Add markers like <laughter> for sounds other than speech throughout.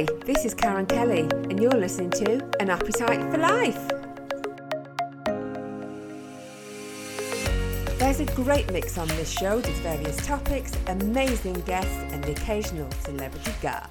Hi, this is Karen Kelly, and you're listening to An Appetite for Life. There's a great mix on this show with various topics, amazing guests, and the occasional celebrity guest.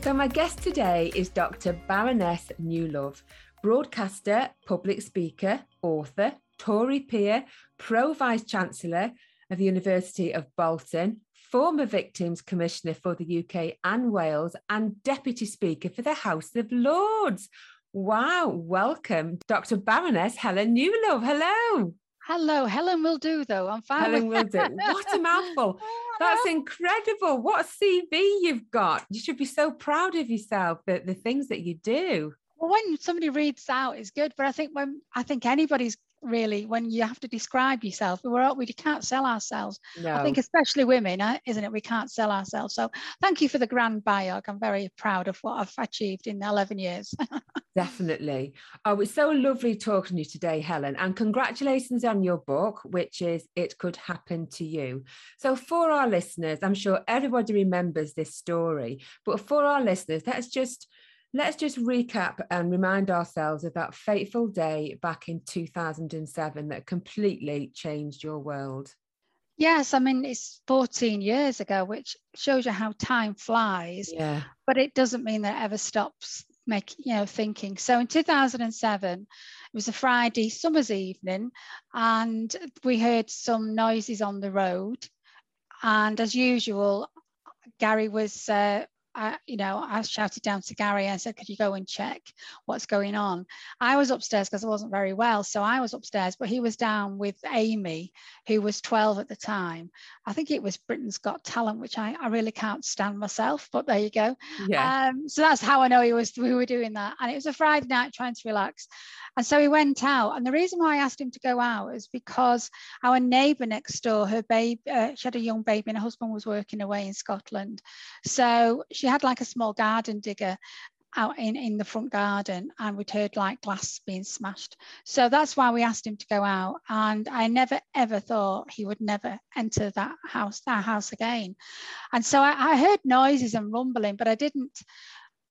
So, my guest today is Dr. Baroness Newlove, broadcaster, public speaker, author, Tory peer, pro vice chancellor of the University of Bolton, former Victims Commissioner for the UK and Wales, and Deputy Speaker for the House of Lords. Wow, welcome, Dr. Baroness Helen Newlove. Hello. Hello, Helen will do though. I'm fine. Helen will do. <laughs> What a mouthful. <laughs> Oh, That's incredible. What a CV you've got. You should be so proud of yourself, the, the things that you do. Well, when somebody reads out, it's good. But I think when I think anybody's really when you have to describe yourself we're we can't sell ourselves. No. i think especially women uh, isn't it? We can't sell ourselves. So thank you for the grand bio i'm very proud of what i've achieved in 11 years. <laughs> Definitely. Oh it's so lovely talking to you today helen and congratulations on your book which is it could happen to you. So for our listeners i'm sure everybody remembers this story but for our listeners let's just Let's just recap and remind ourselves of that fateful day back in 2007 that completely changed your world. Yes, I mean, it's 14 years ago, which shows you how time flies. Yeah. But it doesn't mean that it ever stops making, you know, thinking. So in 2007, it was a Friday summer's evening, and we heard some noises on the road. And as usual, Gary was uh, I, you know, I shouted down to Gary and said, could you go and check what's going on? I was upstairs because I wasn't very well. So I was upstairs, but he was down with Amy, who was 12 at the time. I think it was Britain's Got Talent, which I, I really can't stand myself, but there you go. Yeah. Um, so that's how I know he was, we were doing that. And it was a Friday night trying to relax. And so he went out. And the reason why I asked him to go out is because our neighbour next door, her baby, uh, she had a young baby and her husband was working away in Scotland. So she had like a small garden digger out in, in the front garden and we'd heard like glass being smashed. So that's why we asked him to go out. And I never ever thought he would never enter that house, that house again. And so I, I heard noises and rumbling, but I didn't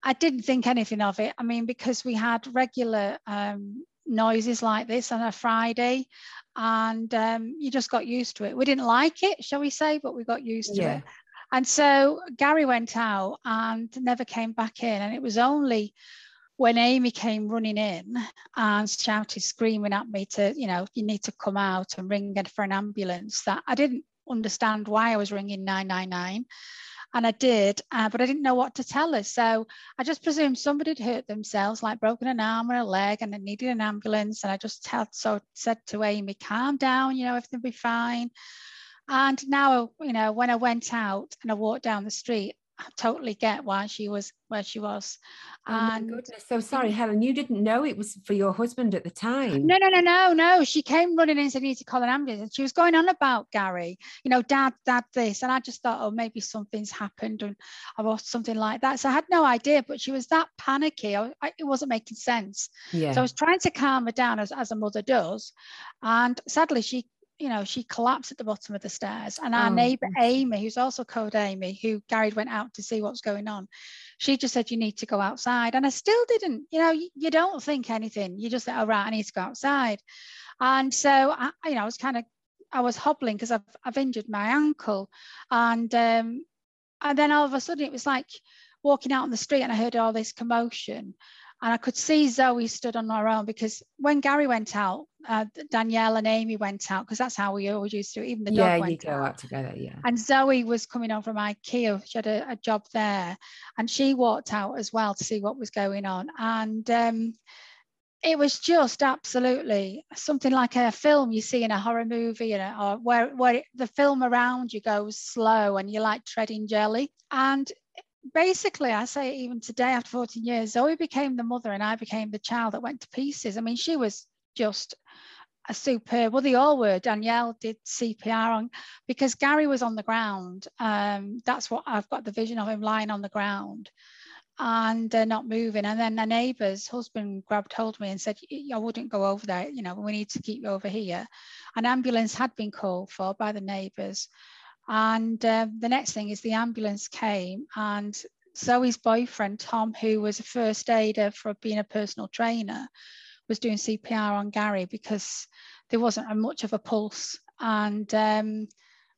I didn't think anything of it. I mean, because we had regular um, noises like this on a Friday, and um, you just got used to it. We didn't like it, shall we say, but we got used to it. And so Gary went out and never came back in. And it was only when Amy came running in and shouted, screaming at me to, you know, you need to come out and ring for an ambulance, that I didn't understand why I was ringing 999 and I did, uh, but I didn't know what to tell her. So I just presumed somebody had hurt themselves, like broken an arm or a leg, and it needed an ambulance. And I just tell, so said to Amy, "Calm down, you know, everything will be fine." And now, you know, when I went out and I walked down the street, I totally get why she was where she was. Oh and my goodness. So sorry, Helen, you didn't know it was for your husband at the time. No, no, no, no, no. She came running in and said, need to call an ambulance. And she was going on about Gary, you know, dad, dad, this. And I just thought, oh, maybe something's happened and or something like that. So I had no idea, but she was that panicky. I, I, it wasn't making sense. Yeah. So I was trying to calm her down as, as a mother does. And sadly, she you know, she collapsed at the bottom of the stairs. And our oh. neighbor Amy, who's also called Amy, who Gary went out to see what's going on, she just said, You need to go outside. And I still didn't, you know, you, you don't think anything. You just say, Oh, right, I need to go outside. And so, I, you know, I was kind of, I was hobbling because I've, I've injured my ankle. And, um, and then all of a sudden it was like walking out on the street and I heard all this commotion. And I could see Zoe stood on her own because when Gary went out, uh, Danielle and Amy went out because that's how we always used to. Even the yeah, dog went you go out. out. together. Yeah. And Zoe was coming on from IKEA. She had a, a, job there, and she walked out as well to see what was going on. And um, it was just absolutely something like a film you see in a horror movie, you know, or where where the film around you goes slow and you're like treading jelly. And basically, I say even today after 14 years, Zoe became the mother and I became the child that went to pieces. I mean, she was just a superb, well, they all were. Danielle did CPR on because Gary was on the ground. Um, that's what I've got the vision of him lying on the ground and uh, not moving. And then the neighbour's husband grabbed hold of me and said, I wouldn't go over there. You know, we need to keep you over here. An ambulance had been called for by the neighbours. And uh, the next thing is the ambulance came and Zoe's boyfriend, Tom, who was a first aider for being a personal trainer, was doing CPR on Gary because there wasn't much of a pulse. And um,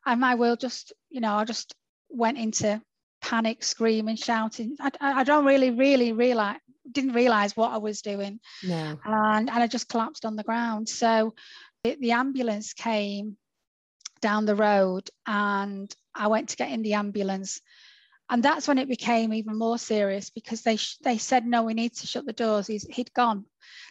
and my will just, you know, I just went into panic, screaming, shouting. I, I don't really, really realize, didn't realize what I was doing. No. And, and I just collapsed on the ground. So the, the ambulance came down the road and I went to get in the ambulance and that's when it became even more serious because they they said no we need to shut the doors. He's, he'd gone.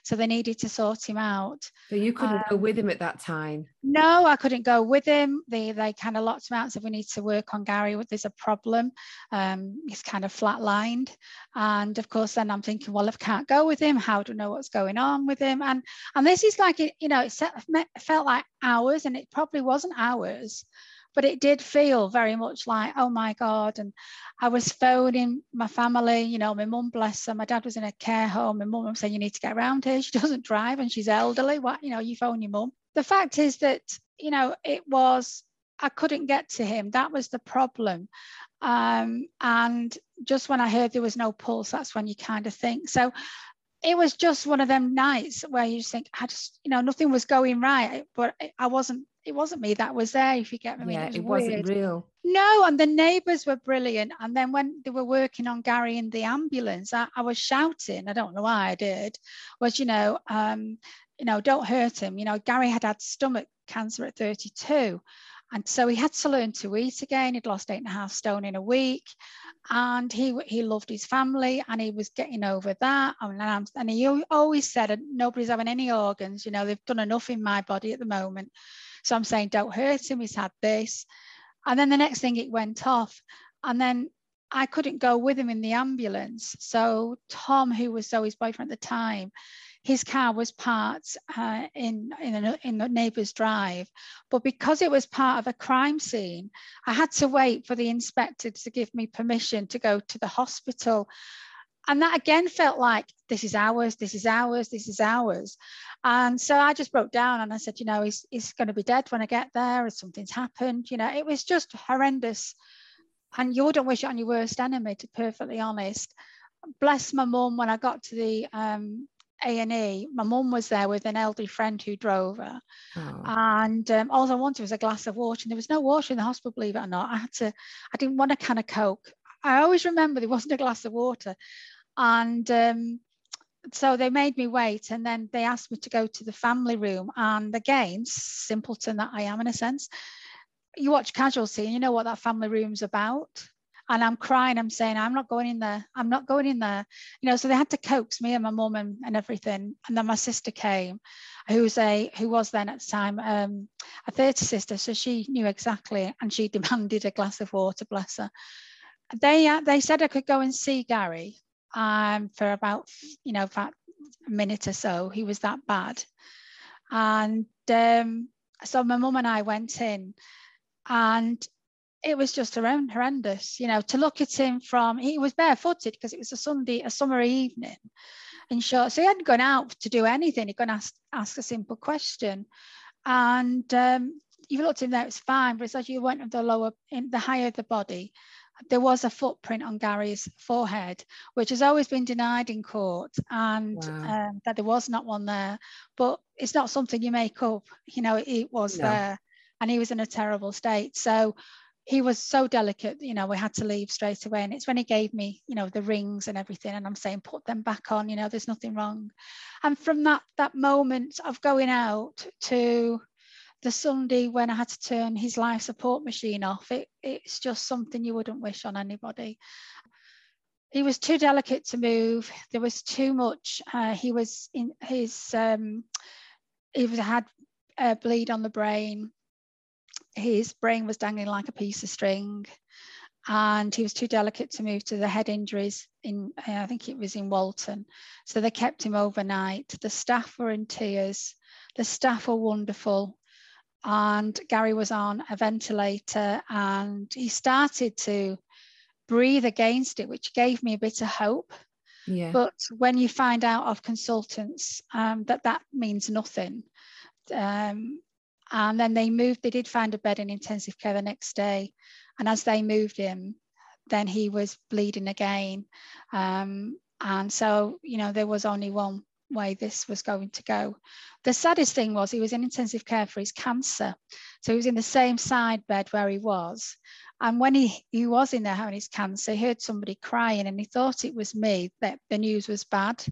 So they needed to sort him out. So you couldn't um, go with him at that time? No i couldn't go with him. They they kind of locked him out said we need to work on gary. There's a problem. Um, he's kind of flatlined. And of course then i'm thinking well if i can't go with him. How do i know what's going on with him? And and this is like you know it felt like hours and it probably wasn't hours but it did feel very much like oh my god. And i was phoning my family you know my mum bless her. My dad was in a care home. My mum was saying you need to get around here. <laughs> She doesn't drive and she's elderly. What you know you phone your mum. The fact is that you know it was i couldn't get to him. That was the problem. Um, and just when i heard there was no pulse that's when you kind of think. So it was just one of them nights where you just think I just you know nothing was going right. But I wasn't it wasn't me that was there if you get me yeah, it, was it wasn't real no and the neighbors were brilliant and then when they were working on Gary in the ambulance I, I was shouting I don't know why I did was you know um you know don't hurt him you know Gary had had stomach cancer at 32 and so he had to learn to eat again. He'd lost eight and a half stone in a week. And he he loved his family and he was getting over that. And, and he always said, nobody's having any organs. You know, they've done enough in my body at the moment. So I'm saying, don't hurt him. He's had this. And then the next thing it went off. And then I couldn't go with him in the ambulance. So Tom, who was Zoe's boyfriend at the time, his car was parked uh, in in, in the neighbour's drive, but because it was part of a crime scene, I had to wait for the inspector to give me permission to go to the hospital. And that again felt like this is hours, this is hours, this is hours. And so I just broke down and I said, you know, he's, he's going to be dead when I get there, or something's happened. You know, it was just horrendous. And you wouldn't wish it on your worst enemy, to be perfectly honest bless my mum when I got to the um, a&E, my mum was there with an elderly friend who drove her. Oh. And um, all I wanted was a glass of water. And there was no water in the hospital, believe it or not. I had to, I didn't want a can of Coke. I always remember there wasn't a glass of water. And um, so they made me wait. And then they asked me to go to the family room. And again, simpleton that I am in a sense, you watch Casualty and you know what that family room's about and I'm crying. I'm saying, I'm not going in there. I'm not going in there. You know, so they had to coax me and my mum and, and everything. And then my sister came, who was a who was then at the time um, a theatre sister, so she knew exactly, and she <laughs> demanded a glass of water. Bless her. They uh, they said I could go and see Gary um, for about you know about a minute or so. He was that bad, and um, so my mum and I went in, and it was just horrendous, you know, to look at him from, he was barefooted because it was a Sunday, a summer evening in short. So he hadn't gone out to do anything. He'd gone ask, ask a simple question. And um, you looked him there, it's fine, but it's as you went the lower, in the higher the body, there was a footprint on Gary's forehead, which has always been denied in court, and wow. um, that there was not one there. But it's not something you make up, you know, it, it was no. there, and he was in a terrible state. So he was so delicate, you know, we had to leave straight away. And it's when he gave me, you know, the rings and everything, and I'm saying, put them back on, you know, there's nothing wrong. And from that that moment of going out to the Sunday when I had to turn his life support machine off, it, it's just something you wouldn't wish on anybody. He was too delicate to move. There was too much. Uh, he was in his, um, he was, had a bleed on the brain his brain was dangling like a piece of string and he was too delicate to move to the head injuries in i think it was in walton so they kept him overnight the staff were in tears the staff were wonderful and gary was on a ventilator and he started to breathe against it which gave me a bit of hope yeah. but when you find out of consultants um, that that means nothing um, And then they moved, they did find a bed in intensive care the next day. And as they moved him, then he was bleeding again. Um, and so, you know, there was only one way this was going to go. The saddest thing was he was in intensive care for his cancer. So he was in the same side bed where he was. And when he, he was in there having his cancer, he heard somebody crying and he thought it was me, that the news was bad.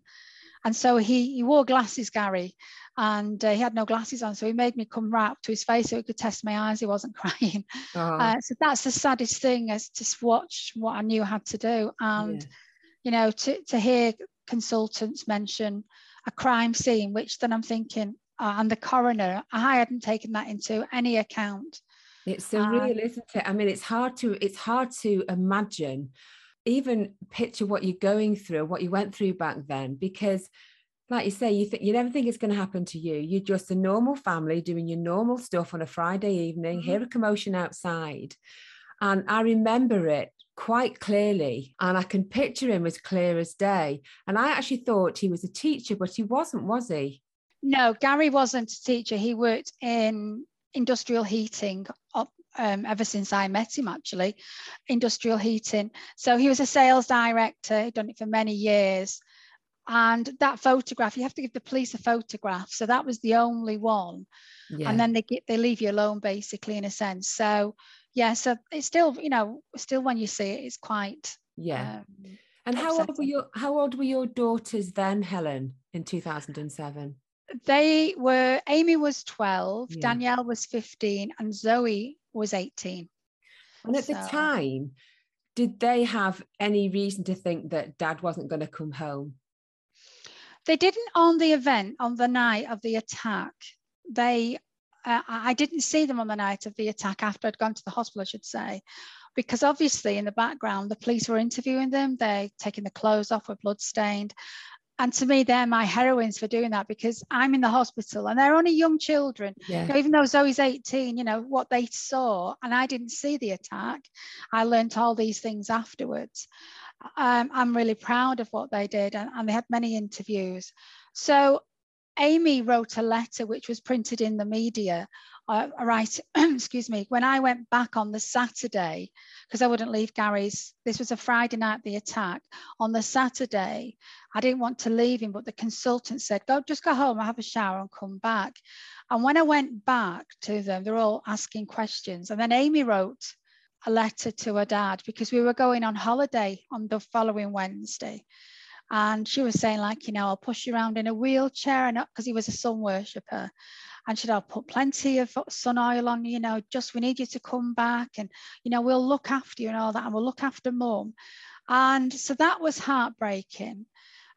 And so he, he wore glasses, Gary, and uh, he had no glasses on. So he made me come right up to his face so he could test my eyes. He wasn't <laughs> crying. Uh-huh. Uh, so that's the saddest thing is to watch what I knew I had to do. And, yeah. you know, to, to hear consultants mention a crime scene, which then I'm thinking, uh, and the coroner, I hadn't taken that into any account. It's surreal, um, isn't it? I mean, it's hard to it's hard to imagine, even picture what you're going through, what you went through back then, because like you say, you think you never think it's going to happen to you. You're just a normal family doing your normal stuff on a Friday evening, mm-hmm. hear a commotion outside. And I remember it quite clearly and I can picture him as clear as day. And I actually thought he was a teacher, but he wasn't, was he? No, Gary wasn't a teacher. He worked in industrial heating um, ever since I met him, actually, industrial heating. So he was a sales director, he'd done it for many years. And that photograph, you have to give the police a photograph. So that was the only one. Yeah. And then they get, they leave you alone, basically, in a sense. So yeah, so it's still, you know, still when you see it, it's quite yeah. Um, and how upsetting. old were your how old were your daughters then, Helen, in 2007? They were Amy was 12, yeah. Danielle was 15, and Zoe was 18. And at so. the time, did they have any reason to think that dad wasn't going to come home? They didn't on the event, on the night of the attack. They uh, I didn't see them on the night of the attack after I'd gone to the hospital, I should say, because obviously in the background, the police were interviewing them. They're taking the clothes off, were bloodstained. And to me, they're my heroines for doing that because I'm in the hospital and they're only young children. Yeah. You know, even though Zoe's 18, you know, what they saw, and I didn't see the attack, I learned all these things afterwards. Um, I'm really proud of what they did, and, and they had many interviews. So Amy wrote a letter which was printed in the media. Uh, right, <clears throat> excuse me. When I went back on the Saturday, because I wouldn't leave Gary's, this was a Friday night, the attack. On the Saturday, I didn't want to leave him, but the consultant said, go, just go home, I have a shower and come back. And when I went back to them, they're all asking questions. And then Amy wrote a letter to her dad because we were going on holiday on the following Wednesday. And she was saying, like, you know, I'll push you around in a wheelchair, and uh, because he was a sun worshipper. And she'd, I'll put plenty of sun oil on, you know, just we need you to come back, and you know, we'll look after you and all that, and we'll look after mum. And so that was heartbreaking.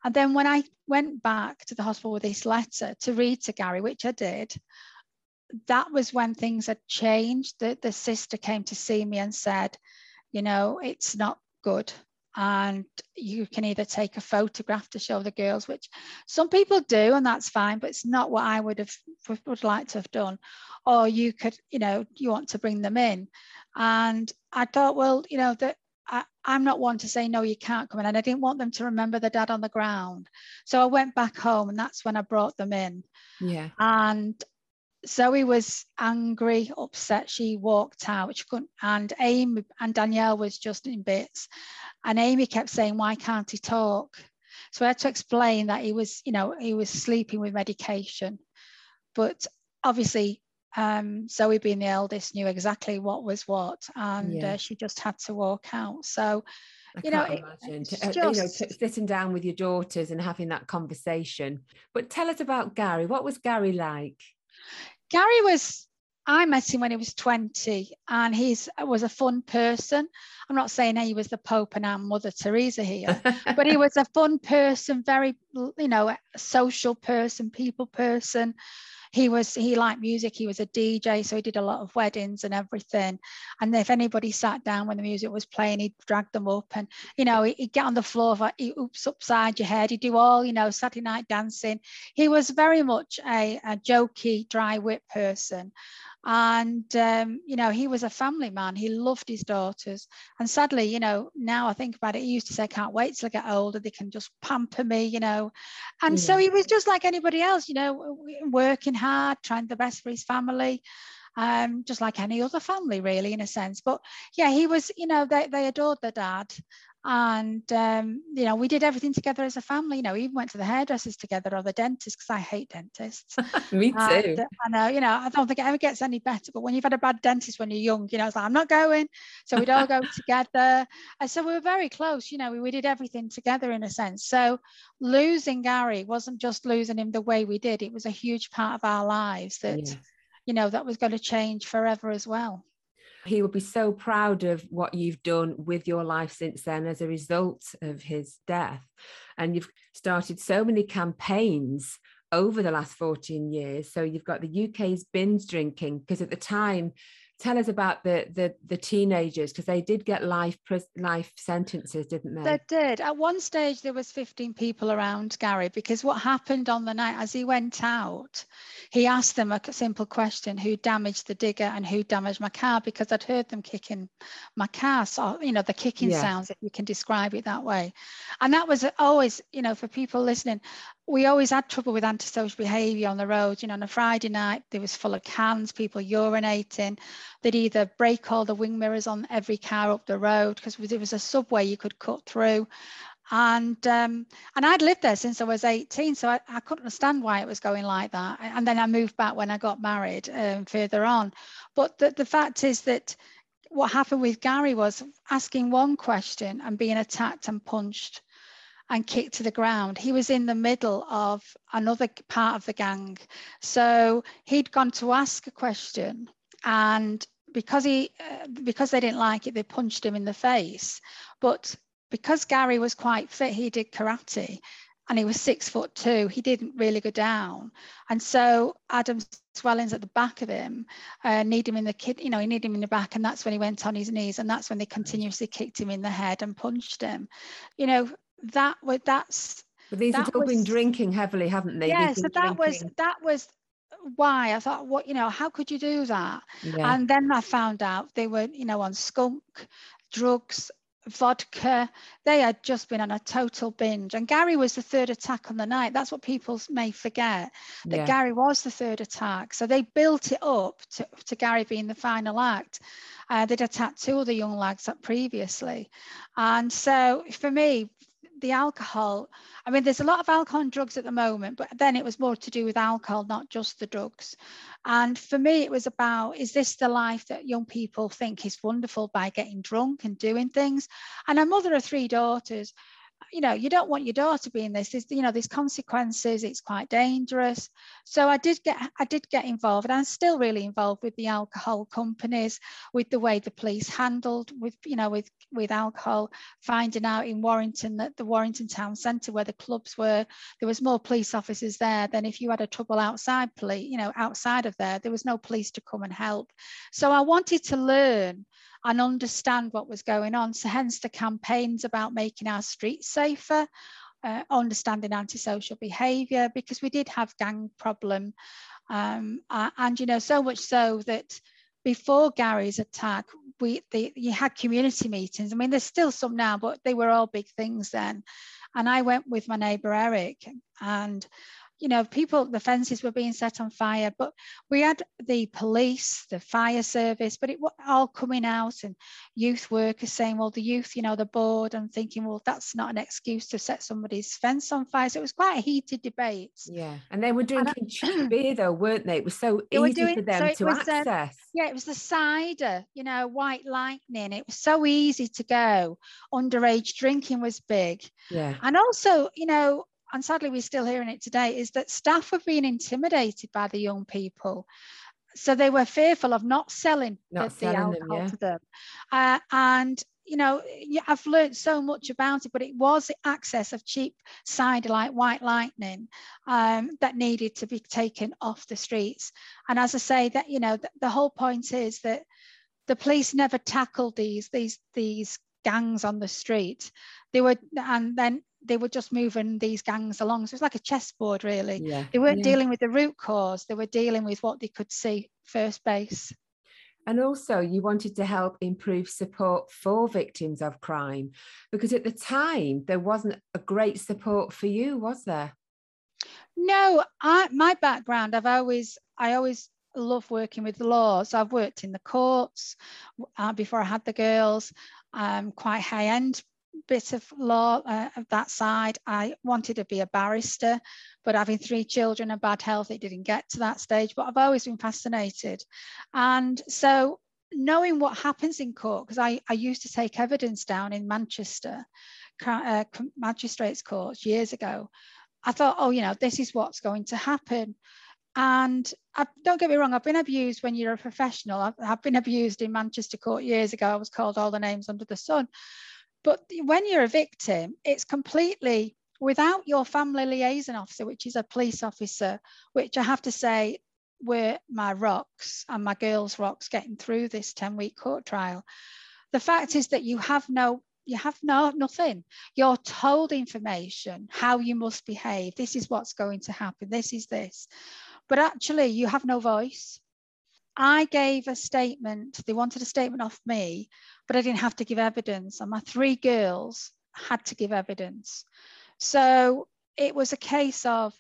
And then when I went back to the hospital with this letter to read to Gary, which I did, that was when things had changed. The, the sister came to see me and said, you know, it's not good and you can either take a photograph to show the girls which some people do and that's fine but it's not what i would have would like to have done. Or you could you know you want to bring them in. And i thought well you know that I, am not one to say no you can't come in and i didn't want them to remember the dad on the ground. So i went back home and that's when i brought them in. Yeah. And Zoe was angry, upset. She walked out. She couldn't, and Amy and Danielle was just in bits. And Amy kept saying, "Why can't he talk?" So I had to explain that he was, you know, he was sleeping with medication. But obviously, um, Zoe, being the eldest, knew exactly what was what, and yeah. uh, she just had to walk out. So. I you know, imagine just... you know, sitting down with your daughters and having that conversation. But tell us about Gary. What was Gary like? Gary was, I met him when he was 20 and he was a fun person. I'm not saying he was the Pope and I'm Mother Teresa here, <laughs> but he was a fun person, very, you know, a social person, people person he was he liked music he was a dj so he did a lot of weddings and everything. And if anybody sat down when the music was playing he'd drag them up and you know he'd get on the floor he oops upside your head. He'd do all you know saturday night dancing. He was very much a, a jokey dry wit person And, um, you know, he was a family man. He loved his daughters. And sadly, you know, now I think about it, he used to say, I can't wait till I get older. They can just pamper me, you know. And yeah. so he was just like anybody else, you know, working hard, trying the best for his family. Um, just like any other family, really, in a sense. But yeah, he was, you know, they, they adored their dad and um, you know we did everything together as a family. You know we even went to the hairdressers together or the dentist because i hate dentists. <laughs> Me too. and, uh, i know you know i don't think it ever gets any better but when you've had a bad dentist when you're young you know it's like i'm not going. So we'd all go <laughs> together. And so we were very close you know we, we did everything together in a sense. So losing gary wasn't just losing him the way we did it was a huge part of our lives that yes. you know that was going to change forever as well he will be so proud of what you've done with your life since then as a result of his death. And you've started so many campaigns over the last 14 years. So you've got the UK's binge drinking, because at the time, tell us about the the, the teenagers because they did get life life sentences didn't they? They did. At one stage there was 15 people around gary because what happened on the night as he went out he asked them a simple question who damaged the digger and who damaged my car? Because i'd heard them kicking my car so you know the kicking yeah. sounds if you can describe it that way. And that was always you know for people listening we always had trouble with antisocial behaviour on the road. You know, on a Friday night, there was full of cans, people urinating. They'd either break all the wing mirrors on every car up the road because there was a subway you could cut through. And um, and I'd lived there since I was 18, so I, I couldn't understand why it was going like that. And then I moved back when I got married um, further on. But the, the fact is that what happened with Gary was asking one question and being attacked and punched and kicked to the ground. He was in the middle of another part of the gang. So he'd gone to ask a question and because he uh, because they didn't like it they punched him in the face but because Gary was quite fit he did karate and he was six foot two he didn't really go down and so adam swellings at the back of him uh, need him in the kid you know he needed him in the back and that's when he went on his knees and that's when they continuously kicked him in the head and punched him you know that was that's but these have all been drinking heavily haven't they? Yeah so that drinking. was that was why i thought what you know how could you do that? Yeah. and then i found out they were you know on skunk drugs vodka. They had just been on a total binge. And gary was the third attack on the night. That's what people may forget that yeah. gary was the third attack. So they built it up to, to gary being the final act. Uh, they'd attacked two other young lads up previously. And so for me the alcohol, I mean, there's a lot of alcohol and drugs at the moment, but then it was more to do with alcohol, not just the drugs. And for me, it was about is this the life that young people think is wonderful by getting drunk and doing things? And a mother of three daughters, you know you don't want your daughter being this there's you know there's consequences it's quite dangerous. So i did get i did get involved and i'm still really involved with the alcohol companies with the way the police handled with you know with with alcohol finding out in warrington that the warrington town centre where the clubs were there was more police officers there than if you had a trouble outside police you know outside of there. There was no police to come and help. So i wanted to learn and understand what was going on. So hence the campaigns about making our streets safer, uh, understanding antisocial behaviour, because we did have gang problem. Um, uh, and, you know, so much so that before Gary's attack, we the, you had community meetings. I mean, there's still some now, but they were all big things then. And I went with my neighbour Eric, and you know, people, the fences were being set on fire, but we had the police, the fire service, but it was all coming out and youth workers saying, well, the youth, you know, the board and thinking, well, that's not an excuse to set somebody's fence on fire. So it was quite a heated debate. Yeah. And they were drinking cheap <clears throat> beer though, weren't they? It was so easy doing, for them so to was, um, access. yeah, it was the cider, you know, white lightning. It was so easy to go. Underage drinking was big. Yeah. And also, you know, and sadly we're still hearing it today, is that staff were being intimidated by the young people. So they were fearful of not selling not the, selling the alcohol them, yeah. to them. Uh, and you know, I've learned so much about it, but it was the access of cheap cider like White Lightning um, that needed to be taken off the streets. And as I say, that you know, the, the whole point is that the police never tackled these these these gangs on the street. They were, and then they were just moving these gangs along. So it's like a chessboard, really. Yeah. They weren't yeah. dealing with the root cause, they were dealing with what they could see first base. And also, you wanted to help improve support for victims of crime because at the time there wasn't a great support for you, was there? No, I, my background, I've always, I always love working with the law. So I've worked in the courts uh, before I had the girls, um, quite high end bit of law uh, of that side. I wanted to be a barrister, but having three children and bad health, it didn't get to that stage. But I've always been fascinated. And so knowing what happens in court, because I, I used to take evidence down in Manchester, uh, magistrates courts years ago, I thought, oh, you know, this is what's going to happen. And I, don't get me wrong, I've been abused when you're a professional. I've, I've been abused in Manchester court years ago. I was called all the names under the sun. But when you're a victim, it's completely without your family liaison officer, which is a police officer, which I have to say were my rocks and my girls' rocks getting through this 10 week court trial. The fact is that you have no you have no nothing you're told information how you must behave this is what's going to happen this is this but actually you have no voice I gave a statement, they wanted a statement off me, but I didn't have to give evidence. And my three girls had to give evidence. So it was a case of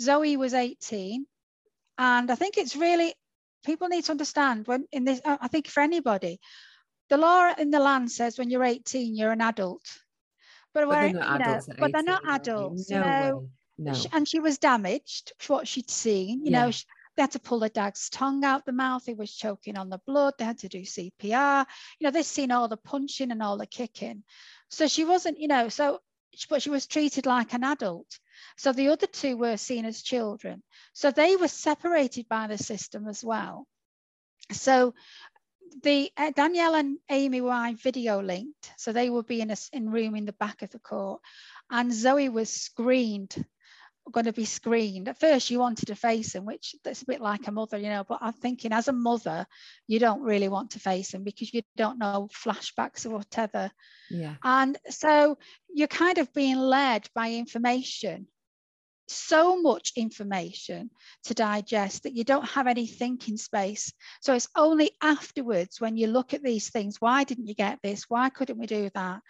Zoe was 18. And I think it's really, people need to understand when in this, I think for anybody, the law in the land says when you're 18, you're an adult. But, but they're not adults. Know, but they're not adults. No you know? Way. No. And she was damaged for what she'd seen. You yeah. know, they had to pull the dog's tongue out the mouth. He was choking on the blood. They had to do CPR. You know, they'd seen all the punching and all the kicking. So she wasn't, you know, so, but she was treated like an adult. So the other two were seen as children. So they were separated by the system as well. So the uh, Danielle and Amy were video linked, so they would be in a in room in the back of the court, and Zoe was screened going to be screened. At first, you wanted to face him, which that's a bit like a mother, you know. But I'm thinking, as a mother, you don't really want to face him because you don't know flashbacks or whatever. Yeah. And so you're kind of being led by information, so much information to digest that you don't have any thinking space. So it's only afterwards when you look at these things. Why didn't you get this? Why couldn't we do that?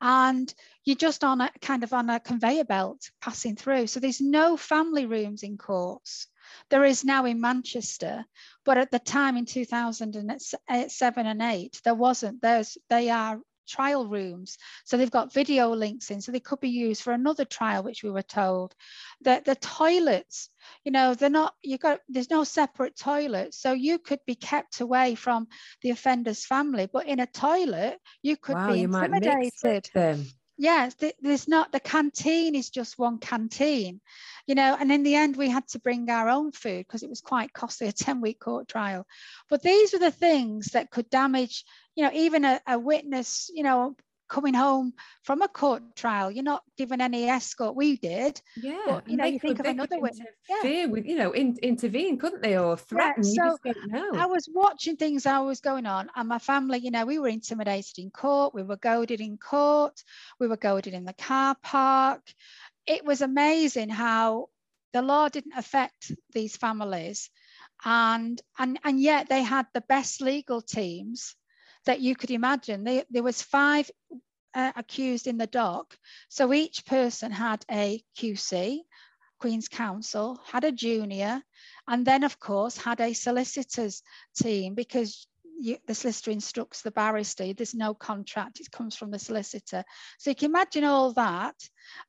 And you're just on a kind of on a conveyor belt passing through. So there's no family rooms in courts. There is now in Manchester, but at the time in 2007 and 8, there wasn't. There's they are trial rooms. So they've got video links in, so they could be used for another trial, which we were told. That the toilets, you know, they're not, you've got, there's no separate toilet. So you could be kept away from the offender's family, but in a toilet, you could wow, be you intimidated. them. Yes, there's not, the canteen is just one canteen, you know, and in the end, we had to bring our own food because it was quite costly, a 10 week court trial. But these were the things that could damage you know, even a, a witness, you know, coming home from a court trial, you're not given any escort. We did. Yeah. But, you know, you think of another witness. Yeah. with, you know, in, intervene, couldn't they, or threaten? Yeah, so I was watching things that was going on, and my family, you know, we were intimidated in court, we were goaded in court, we were goaded in the car park. It was amazing how the law didn't affect these families. And, and, and yet they had the best legal teams that you could imagine. They, there was five uh, accused in the dock. So each person had a QC, Queen's Counsel, had a junior, and then of course had a solicitors team because you, the solicitor instructs the barrister. There's no contract, it comes from the solicitor. So you can imagine all that.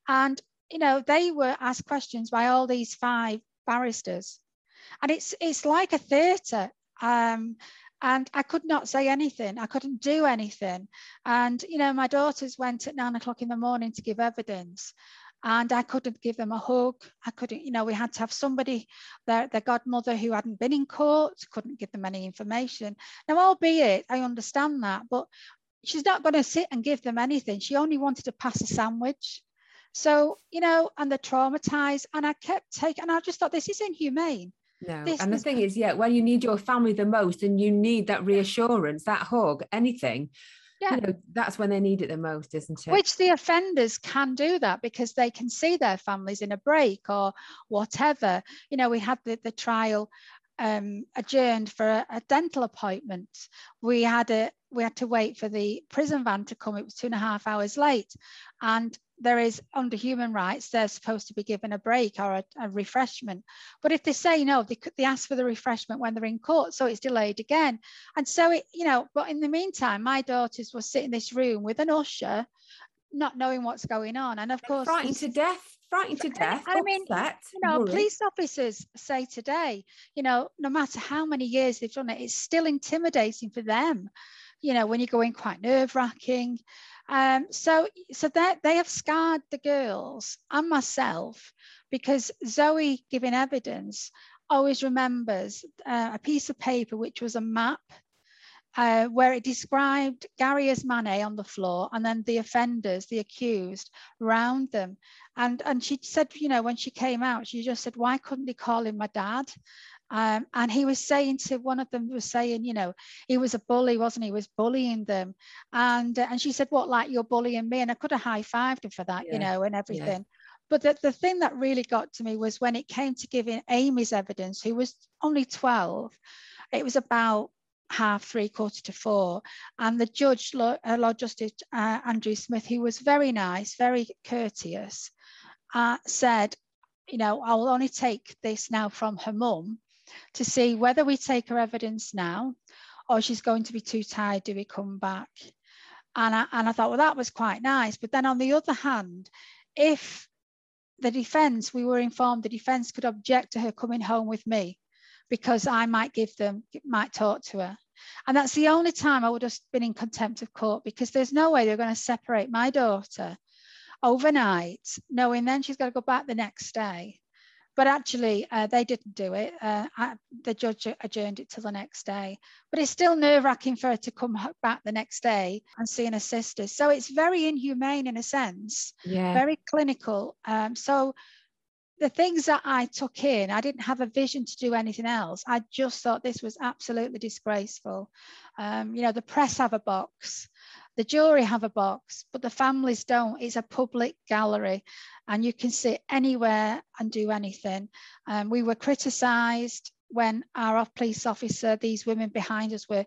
And, you know, they were asked questions by all these five barristers. And it's, it's like a theatre. Um, and I could not say anything. I couldn't do anything. And, you know, my daughters went at nine o'clock in the morning to give evidence and I couldn't give them a hug. I couldn't, you know, we had to have somebody, their, their godmother who hadn't been in court, couldn't give them any information. Now, albeit I understand that, but she's not going to sit and give them anything. She only wanted to pass a sandwich. So, you know, and they're traumatized. And I kept taking, and I just thought, this is inhumane. No. This and the thing is, yeah, when you need your family the most and you need that reassurance, that hug, anything, yeah. you know, that's when they need it the most, isn't it? Which the offenders can do that because they can see their families in a break or whatever. You know, we had the, the trial um, adjourned for a, a, dental appointment. We had a we had to wait for the prison van to come. It was two and a half hours late, and there is under human rights they're supposed to be given a break or a, a refreshment. But if they say no, they they ask for the refreshment when they're in court, so it's delayed again. And so it you know. But in the meantime, my daughters were sitting in this room with an usher, not knowing what's going on, and of course, frightened to death frightened to death. I mean, upset, you know, worried. police officers say today, you know, no matter how many years they've done it, it's still intimidating for them. You know, when you go in quite nerve wracking. Um, so, so that they have scarred the girls and myself because Zoe giving evidence always remembers uh, a piece of paper which was a map uh, where it described Gary as Man A on the floor and then the offenders, the accused, round them. And, and she said, you know, when she came out, she just said, why couldn't they call him my dad? Um, and he was saying to one of them was saying, you know, he was a bully, wasn't he? he was bullying them, and uh, and she said, what like you're bullying me? And I could have high fived him for that, yeah. you know, and everything. Yeah. But the, the thing that really got to me was when it came to giving Amy's evidence, who was only 12, it was about half, three, quarter to four. And the judge, Lord, uh, Lord Justice uh, Andrew Smith, who was very nice, very courteous, uh, said, you know, I will only take this now from her mum to see whether we take her evidence now or she's going to be too tired, do we come back? And I, and I thought, well, that was quite nice. But then on the other hand, if the defence, we were informed the defence could object to her coming home with me because I might give them, might talk to her. And that's the only time I would have been in contempt of court because there's no way they're going to separate my daughter overnight, knowing then she's got to go back the next day. But actually, uh, they didn't do it. Uh, I, the judge adjourned it till the next day. But it's still nerve wracking for her to come back the next day and see her sisters. So it's very inhumane in a sense, yeah. very clinical. Um, so the things that I took in, I didn't have a vision to do anything else. I just thought this was absolutely disgraceful. Um, you know, the press have a box, the jury have a box, but the families don't. It's a public gallery and you can sit anywhere and do anything. Um, we were criticised when our police officer, these women behind us were,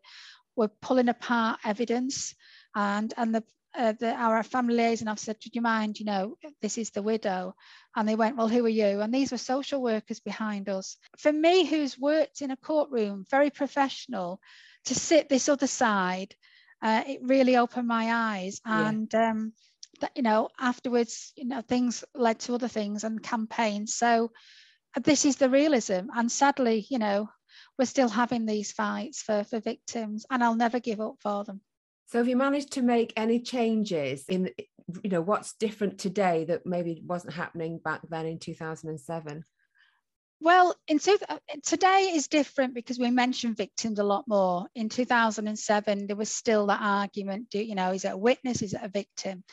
were pulling apart evidence and, and the uh, the, our family liaison said, "Would you mind? You know, this is the widow," and they went, "Well, who are you?" And these were social workers behind us. For me, who's worked in a courtroom, very professional, to sit this other side, uh, it really opened my eyes. Yeah. And um, that, you know, afterwards, you know, things led to other things and campaigns. So uh, this is the realism, and sadly, you know, we're still having these fights for for victims, and I'll never give up for them. So have you managed to make any changes in you know what's different today that maybe wasn't happening back then in 2007? Well, in two, uh, today is different because we mention victims a lot more. In 2007, there was still that argument, do, you know, is it a witness, is it a victim?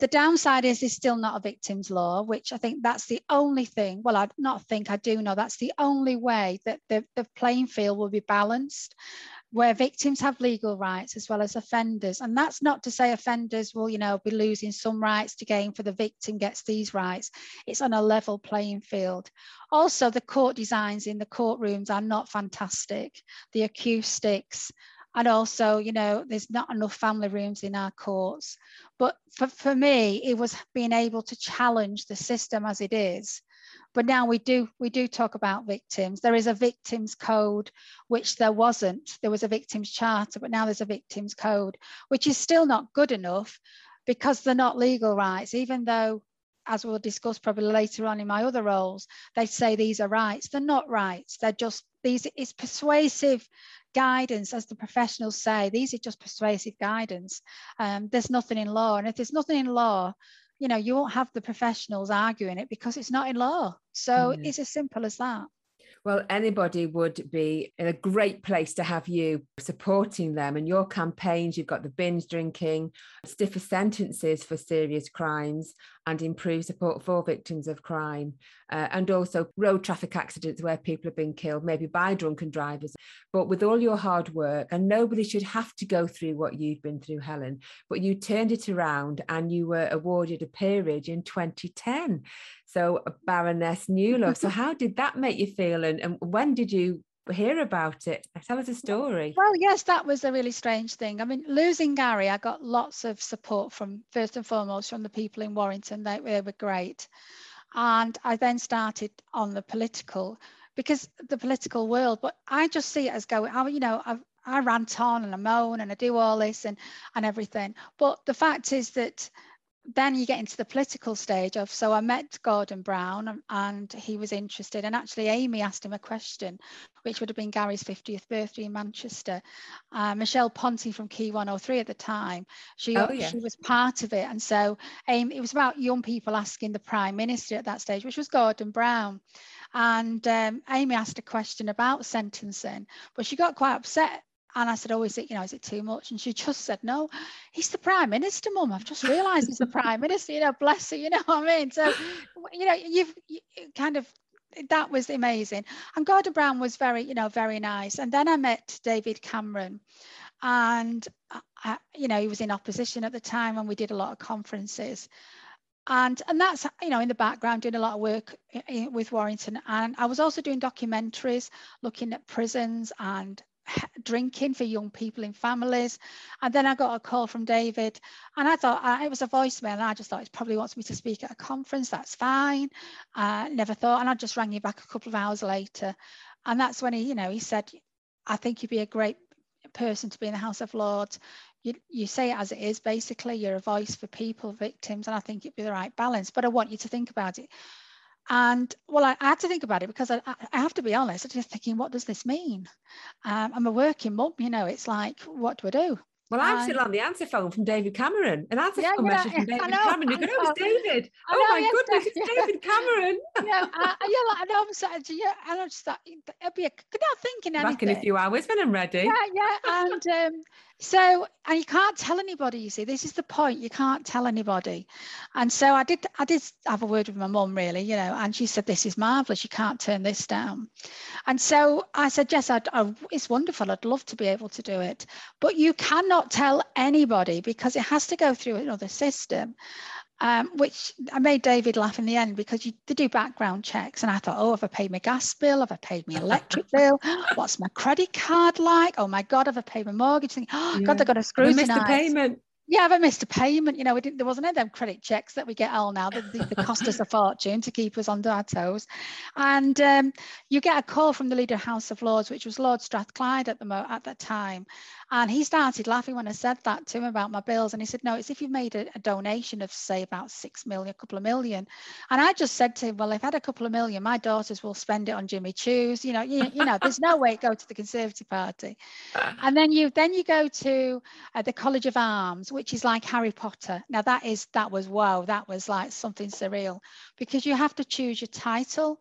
The downside is there's still not a victim's law, which I think that's the only thing. Well, I not think I do know that's the only way that the, the playing field will be balanced where victims have legal rights as well as offenders. And that's not to say offenders will, you know, be losing some rights to gain for the victim gets these rights. It's on a level playing field. Also, the court designs in the courtrooms are not fantastic. The acoustics, and also, you know, there's not enough family rooms in our courts. But for, for me, it was being able to challenge the system as it is. But now we do we do talk about victims. There is a victims code which there wasn't. There was a victims charter but now there's a victims code which is still not good enough because they're not legal rights even though as we'll discuss probably later on in my other roles they say these are rights. They're not rights. They're just these it's persuasive guidance as the professionals say these are just persuasive guidance um, there's nothing in law and if there's nothing in law you know, you won't have the professionals arguing it because it's not in law. So mm. it's as simple as that. Well, anybody would be in a great place to have you supporting them and your campaigns. You've got the binge drinking, stiffer sentences for serious crimes, and improved support for victims of crime, uh, and also road traffic accidents where people have been killed, maybe by drunken drivers. But with all your hard work, and nobody should have to go through what you've been through, Helen, but you turned it around and you were awarded a peerage in 2010. So, Baroness Newlove. so, how did that make you feel? And, and when did you hear about it? Tell us a story. Well, yes, that was a really strange thing. I mean, losing Gary, I got lots of support from, first and foremost, from the people in Warrington. They, they were great. And I then started on the political because the political world, but I just see it as going, I, you know, I, I rant on and I moan and I do all this and, and everything. But the fact is that then you get into the political stage of so I met Gordon Brown and he was interested and actually Amy asked him a question which would have been Garry's 50th birthday in Manchester uh, Michelle Ponty from Key 103 at the time she oh, yeah. she was part of it and so Amy it was about young people asking the Prime Minister at that stage which was Gordon Brown and um, Amy asked a question about sentencing but she got quite upset and I said, Oh, is it, you know, is it too much? And she just said, No, he's the Prime Minister, Mum. I've just realised he's the Prime Minister, you know, bless her, you know what I mean? So, you know, you've you kind of that was amazing. And Gordon Brown was very, you know, very nice. And then I met David Cameron. And, uh, I, you know, he was in opposition at the time and we did a lot of conferences. And, and that's, you know, in the background, doing a lot of work with Warrington. And I was also doing documentaries looking at prisons and drinking for young people in families. And then I got a call from David, and I thought uh, it was a voicemail, I just thought it probably wants me to speak at a conference. That's fine. Uh, never thought, and I just rang you back a couple of hours later, and that's when he, you know, he said, "I think you'd be a great person to be in the House of Lords." You, you say it as it is basically you're a voice for people victims and i think it'd be the right balance but i want you to think about it and well, I, I, had to think about it because I, I, have to be honest, I was thinking, what does this mean? Um, I'm a working mum, you know, it's like, what do I do? Well, I'm still on the answer phone from David Cameron, an answer yeah, phone yeah, message from David know, Cameron. You go, oh, it's David. oh know, my yes, goodness, it's yeah. David Cameron. <laughs> yeah, <laughs> uh, yeah, like, I know. I'm sorry, yeah, and I'm just it'll be a good thinking anything. Back in a few hours when I'm ready. Yeah, yeah, and um, so and you can't tell anybody. You see, this is the point. You can't tell anybody, and so I did. I did have a word with my mum, really, you know, and she said, "This is marvelous. You can't turn this down." And so I said, "Yes, I'd, I, it's wonderful. I'd love to be able to do it, but you cannot tell anybody because it has to go through another system." Um, which I made David laugh in the end because you they do background checks, and I thought, oh, have I paid my gas bill? Have I paid my electric <laughs> bill? What's my credit card like? Oh my God, have I paid my mortgage? Thing, oh yeah. God, they're going to scrutinize. I missed the payment yeah, I have missed a payment. You know, we didn't, there wasn't any of them credit checks that we get all now. That they, cost us a fortune to keep us on our toes. And um, you get a call from the leader of House of Lords, which was Lord Strathclyde at the mo- at that time, and he started laughing when I said that to him about my bills. And he said, "No, it's if you've made a, a donation of say about six million, a couple of million. And I just said to him, "Well, if I had a couple of million, my daughters will spend it on Jimmy Choos. You know, you, you know, there's no way it go to the Conservative Party." <laughs> And then you then you go to uh, the College of Arms which is like Harry Potter. Now that is that was wow, that was like something surreal because you have to choose your title.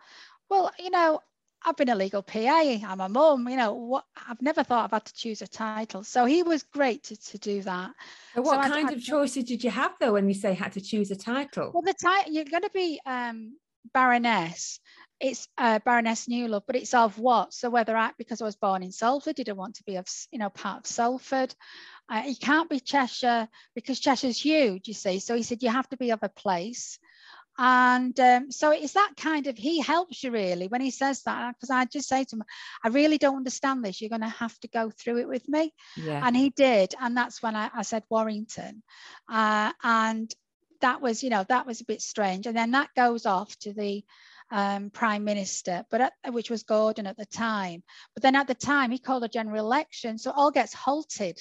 Well, you know, I've been a legal PA, I'm a mum, you know, what I've never thought I've had to choose a title. So he was great to, to do that. what so kind I'd, of I'd, choices did you have though when you say had to choose a title? Well, the title you're going to be um, Baroness. It's uh, Baroness Newlove, but it's of what? So whether I, because I was born in Salford, did I want to be of, you know, part of Salford? Uh, he can't be Cheshire because Cheshire's huge, you see. So he said, you have to be of a place. And um, so it's that kind of, he helps you really when he says that, because I just say to him, I really don't understand this. You're going to have to go through it with me. Yeah. And he did. And that's when I, I said Warrington. Uh, and that was, you know, that was a bit strange. And then that goes off to the um, prime minister, but at, which was Gordon at the time. But then at the time, he called a general election, so it all gets halted.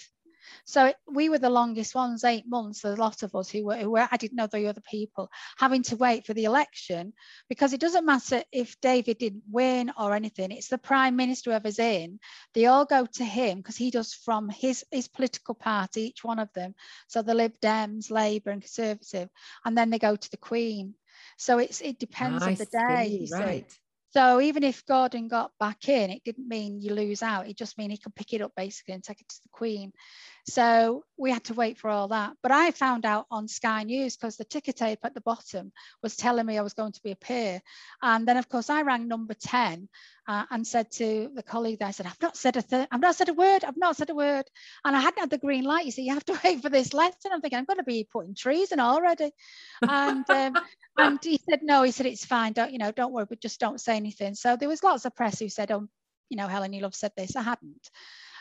So we were the longest ones, eight months. There's a lot of us who were, who were, I didn't know the other people, having to wait for the election because it doesn't matter if David didn't win or anything. It's the prime minister whoever's in. They all go to him because he does from his his political party, each one of them. So the Lib Dems, Labour, and Conservative, and then they go to the Queen. So it's it depends on the day. right. So even if Gordon got back in, it didn't mean you lose out. It just mean he could pick it up basically and take it to the Queen. So we had to wait for all that. But I found out on Sky News because the ticker tape at the bottom was telling me I was going to be a peer. And then of course I rang number 10 uh, and said to the colleague there, I said, I've not said a th- I've not said a word, I've not said a word. And I hadn't had the green light. You see, you have to <laughs> wait for this letter. I'm thinking, I'm going to be putting trees in already. And um, <laughs> and he said, no, he said, it's fine. Don't, you know, don't worry, but just don't say anything. So there was lots of press who said, oh, you know, Helen, Newlove said this. I hadn't.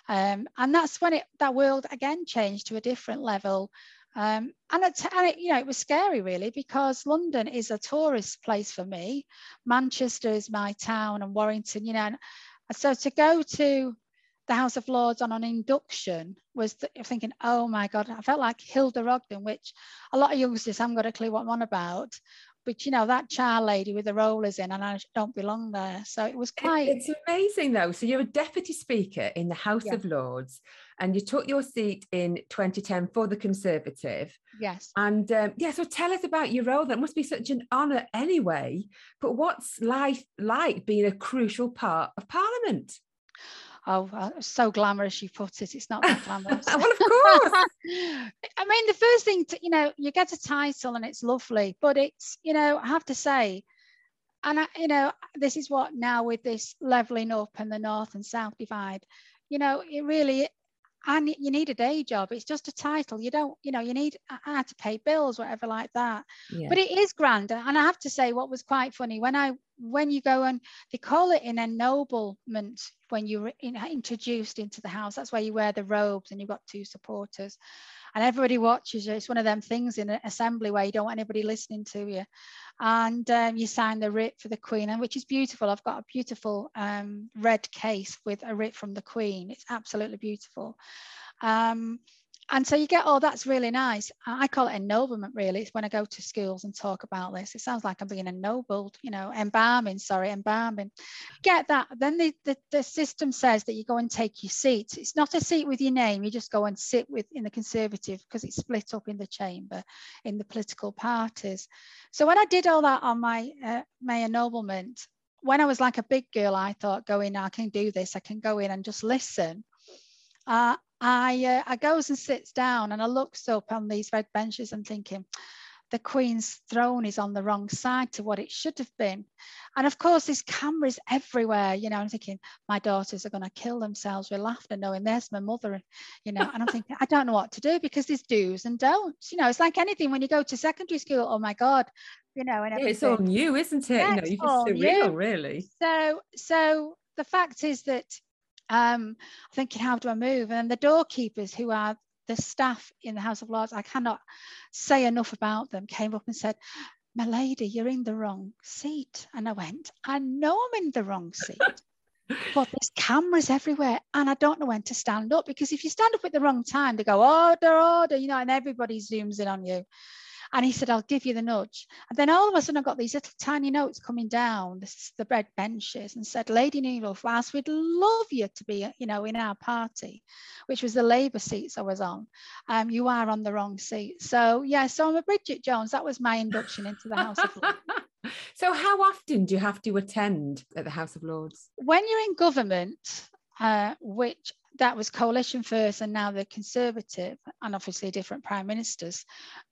Um, and that's when it that world again changed to a different level. Um, and, it, and it, you know, it was scary really because London is a tourist place for me. Manchester is my town and Warrington, you know. And so to go to the House of Lords on an induction was the, thinking, oh my God, I felt like Hilda Ogden, which a lot of youngsters haven't got a clue what I'm on about but you know that child lady with the rollers in and I don't belong there. So it was quite it's amazing though. So you're a deputy speaker in the House yeah. of Lords and you took your seat in 2010 for the Conservative. Yes. And um, yeah so tell us about your role that must be such an honor anyway but what's life like being a crucial part of Parliament oh, uh, so glamorous you put it. It's not that glamorous. <laughs> well, of course. <laughs> I mean, the first thing, to, you know, you get a title and it's lovely, but it's, you know, I have to say, and I, you know, this is what now with this leveling up and the north and south divide, you know, it really and you need a day job it's just a title you don't you know you need i had to pay bills whatever like that yeah. but it is grand and i have to say what was quite funny when i when you go and they call it an ennoblement when you're in, introduced into the house that's where you wear the robes and you've got two supporters and everybody watches you. It's one of them things in an assembly where you don't want anybody listening to you. And um, you sign the writ for the Queen, and which is beautiful. I've got a beautiful um, red case with a writ from the Queen. It's absolutely beautiful. Um, and so you get, oh, that's really nice. I call it ennoblement, really. It's when I go to schools and talk about this. It sounds like I'm being ennobled, you know, embalming, sorry, embalming. Get that. Then the, the, the system says that you go and take your seat. It's not a seat with your name. You just go and sit with in the Conservative because it's split up in the chamber, in the political parties. So when I did all that on my, uh, my ennoblement, when I was like a big girl, I thought, go in, I can do this. I can go in and just listen. Uh, I, uh, I goes and sits down and I looks up on these red benches and thinking, the Queen's throne is on the wrong side to what it should have been. And of course, there's cameras everywhere, you know, I'm thinking my daughters are going to kill themselves with laughter knowing there's my mother, you know, and I'm thinking, I don't know what to do because there's do's and don'ts, you know, it's like anything when you go to secondary school, oh my God, you know, and it's all new, isn't it? Yeah, you know, surreal, really. So, so the fact is that um, thinking, how do I move? And the doorkeepers, who are the staff in the House of Lords, I cannot say enough about them, came up and said, My lady, you're in the wrong seat. And I went, I know I'm in the wrong seat. <laughs> but there's cameras everywhere and I don't know when to stand up because if you stand up at the wrong time, they go, order, order, you know, and everybody zooms in on you. And he said, I'll give you the nudge. And then all of a sudden, I got these little tiny notes coming down the red benches and said, Lady Newlove, whilst we'd love you to be, you know, in our party, which was the Labour seats I was on, um, you are on the wrong seat. So, yeah, so I'm a Bridget Jones. That was my induction into the House of Lords. <laughs> so, how often do you have to attend at the House of Lords? When you're in government, uh, which that was coalition first and now the conservative and obviously different prime ministers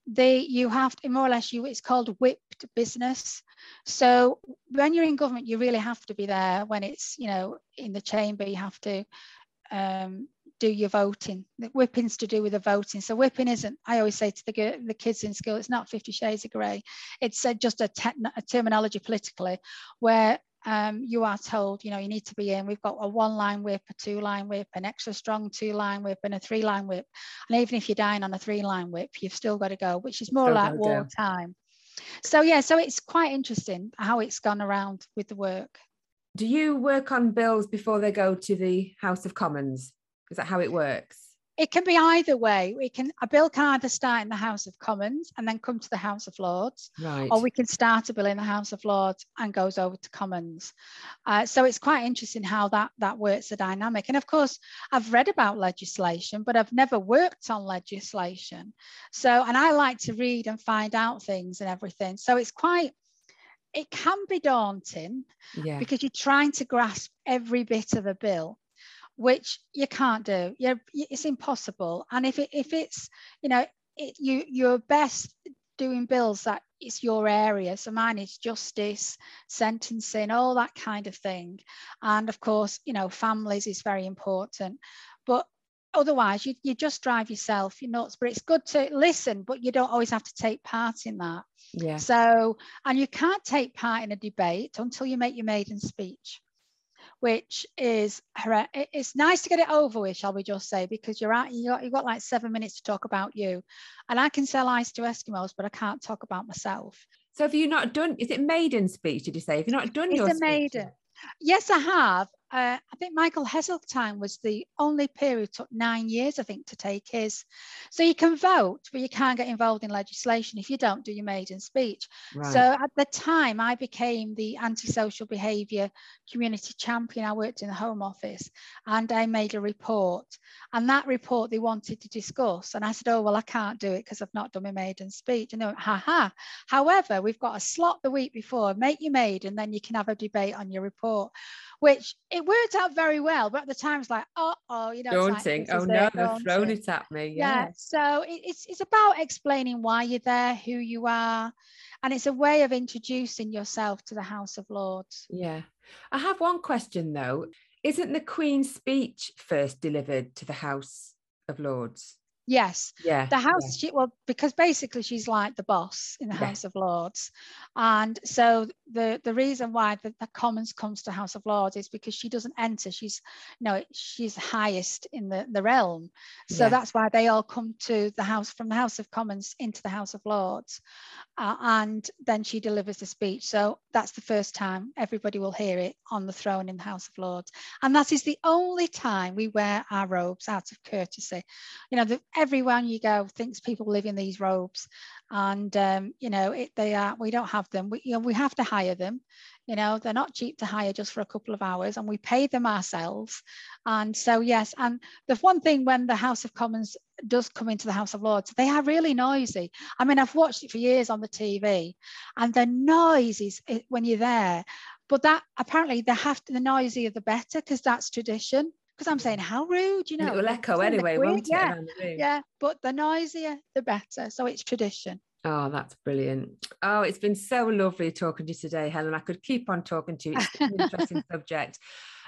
they you have to more or less you it's called whipped business. So when you're in government you really have to be there when it's you know in the chamber you have to um, do your voting. The whipping's to do with the voting. So whipping isn't i always say to the, the kids in school it's not 50 shades of gray it's uh, just a, te- a terminology politically where um, you are told, you know, you need to be in. We've got a one line whip, a two line whip, an extra strong two line whip, and a three line whip. And even if you're dying on a three line whip, you've still got to go, which is more like war time. So, yeah, so it's quite interesting how it's gone around with the work. Do you work on bills before they go to the House of Commons? Is that how it works? It can be either way. We can a bill can either start in the House of Commons and then come to the House of Lords, right. or we can start a bill in the House of Lords and goes over to Commons. Uh, so it's quite interesting how that that works the dynamic. And of course, I've read about legislation, but I've never worked on legislation. So and I like to read and find out things and everything. So it's quite it can be daunting Yeah. because you're trying to grasp every bit of a bill which you can't do. You're, it's impossible. And if it if it's you know it, you you're best doing bills that it's your area. So mine is justice sentencing all that kind of thing. And of course you know families is very important. But otherwise you, you just drive yourself you're nuts. But it's good to listen but you don't always have to take part in that. Yeah. so, and you can't take part in a debate until you make your maiden speech, which is it's nice to get it over with, shall we just say, because you're at you got you've got like seven minutes to talk about you, and I can sell ice to Eskimos, but I can't talk about myself. So have you not done? Is it maiden speech? Did you say? Have you not done It's your a maiden. Yes, I have. Uh, I think Michael Heseltine was the only peer who took nine years, I think, to take his. So you can vote, but you can't get involved in legislation if you don't do your maiden speech. Right. So at the time, I became the antisocial behaviour community champion. I worked in the Home Office and I made a report. And that report they wanted to discuss. And I said, Oh, well, I can't do it because I've not done my maiden speech. And they went, Ha ha. However, we've got a slot the week before, make your maiden, and then you can have a debate on your report, which it worked out very well. But at the time, it's like, Oh, oh, you know, it's like, daunting. oh no, they've thrown it at me. Yeah. Yeah. So it, it's it's about explaining why you're there, who you are, and it's a way of introducing yourself to the House of Lords. Yeah. I have one question though. Isn't the Queen's speech first delivered to the House of Lords? Yes, Yeah. the House. She, well, because basically she's like the boss in the Yeah. House of Lords, and so the the reason why the, the Commons comes to House of Lords is because she doesn't enter. She's you know she's highest in the the realm, so Yeah. that's why they all come to the House from the House of Commons into the House of Lords, uh, and then she delivers the speech. So that's the first time everybody will hear it on the throne in the House of Lords, and that is the only time we wear our robes out of courtesy you know, the, everyone you go thinks people live in these robes, and um, you know, it, they are. We don't have them. We, you know, we have to hire them. You know, they're not cheap to hire just for a couple of hours, and we pay them ourselves. And so, yes, and the one thing when the House of Commons does come into the House of Lords, they are really noisy. I mean, I've watched it for years on the TV, and the noise is when you're there. But that apparently they have to, the noisier the better because that's tradition. Because I'm saying, how rude, you know. it will echo anyway, won't it? Yeah, yeah, but the noisier, the better. So it's tradition. Oh, that's brilliant. Oh, it's been so lovely talking to you today, Helen. I could keep on talking to you. It's an interesting <laughs> subject.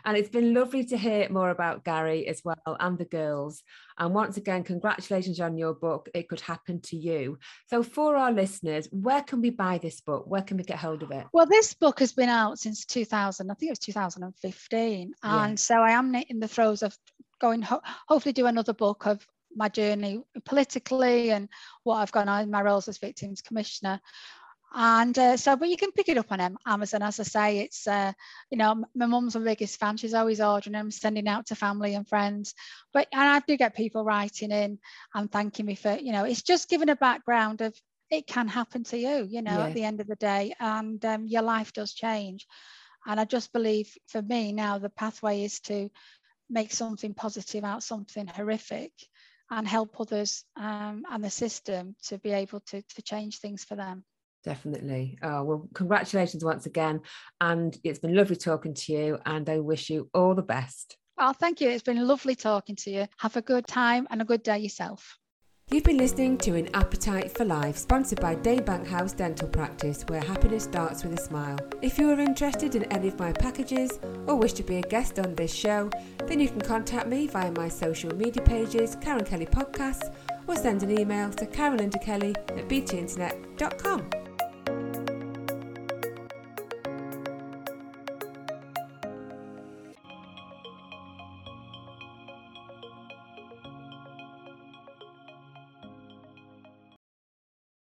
And it's been lovely to hear more about Garry as well and the girls. And once again, congratulations on your book, It Could Happen to You. So, for our listeners, where can we buy this book? Where can we get hold of it? Well, this book has been out since 2000. I think it was 2015, Yeah. and so I am in the throes of going. Ho- hopefully, do another book of my journey politically and what I've gone on in my roles as victims commissioner. And uh, so, but you can pick it up on Amazon. As I say, it's, uh, you know, my mum's my biggest fan. She's always ordering them, sending out to family and friends. But, and I do get people writing in and thanking me for, you know, it's just giving a background of it can happen to you, you know, Yeah. at the end of the day. And um, your life does change. And I just believe for me now, the pathway is to make something positive out something horrific and help others um, and the system to be able to, to change things for them. Definitely. Oh, well, congratulations once again. And it's been lovely talking to you. And I wish you all the best. Oh, thank you. It's been lovely talking to you. Have a good time and a good day yourself. You've been listening to An Appetite for Life, sponsored by Daybank House Dental Practice, where happiness starts with a smile. If you are interested in any of my packages or wish to be a guest on this show, then you can contact me via my social media pages, Karen Kelly Podcasts, or send an email to karenlindakelly at btinternet.com.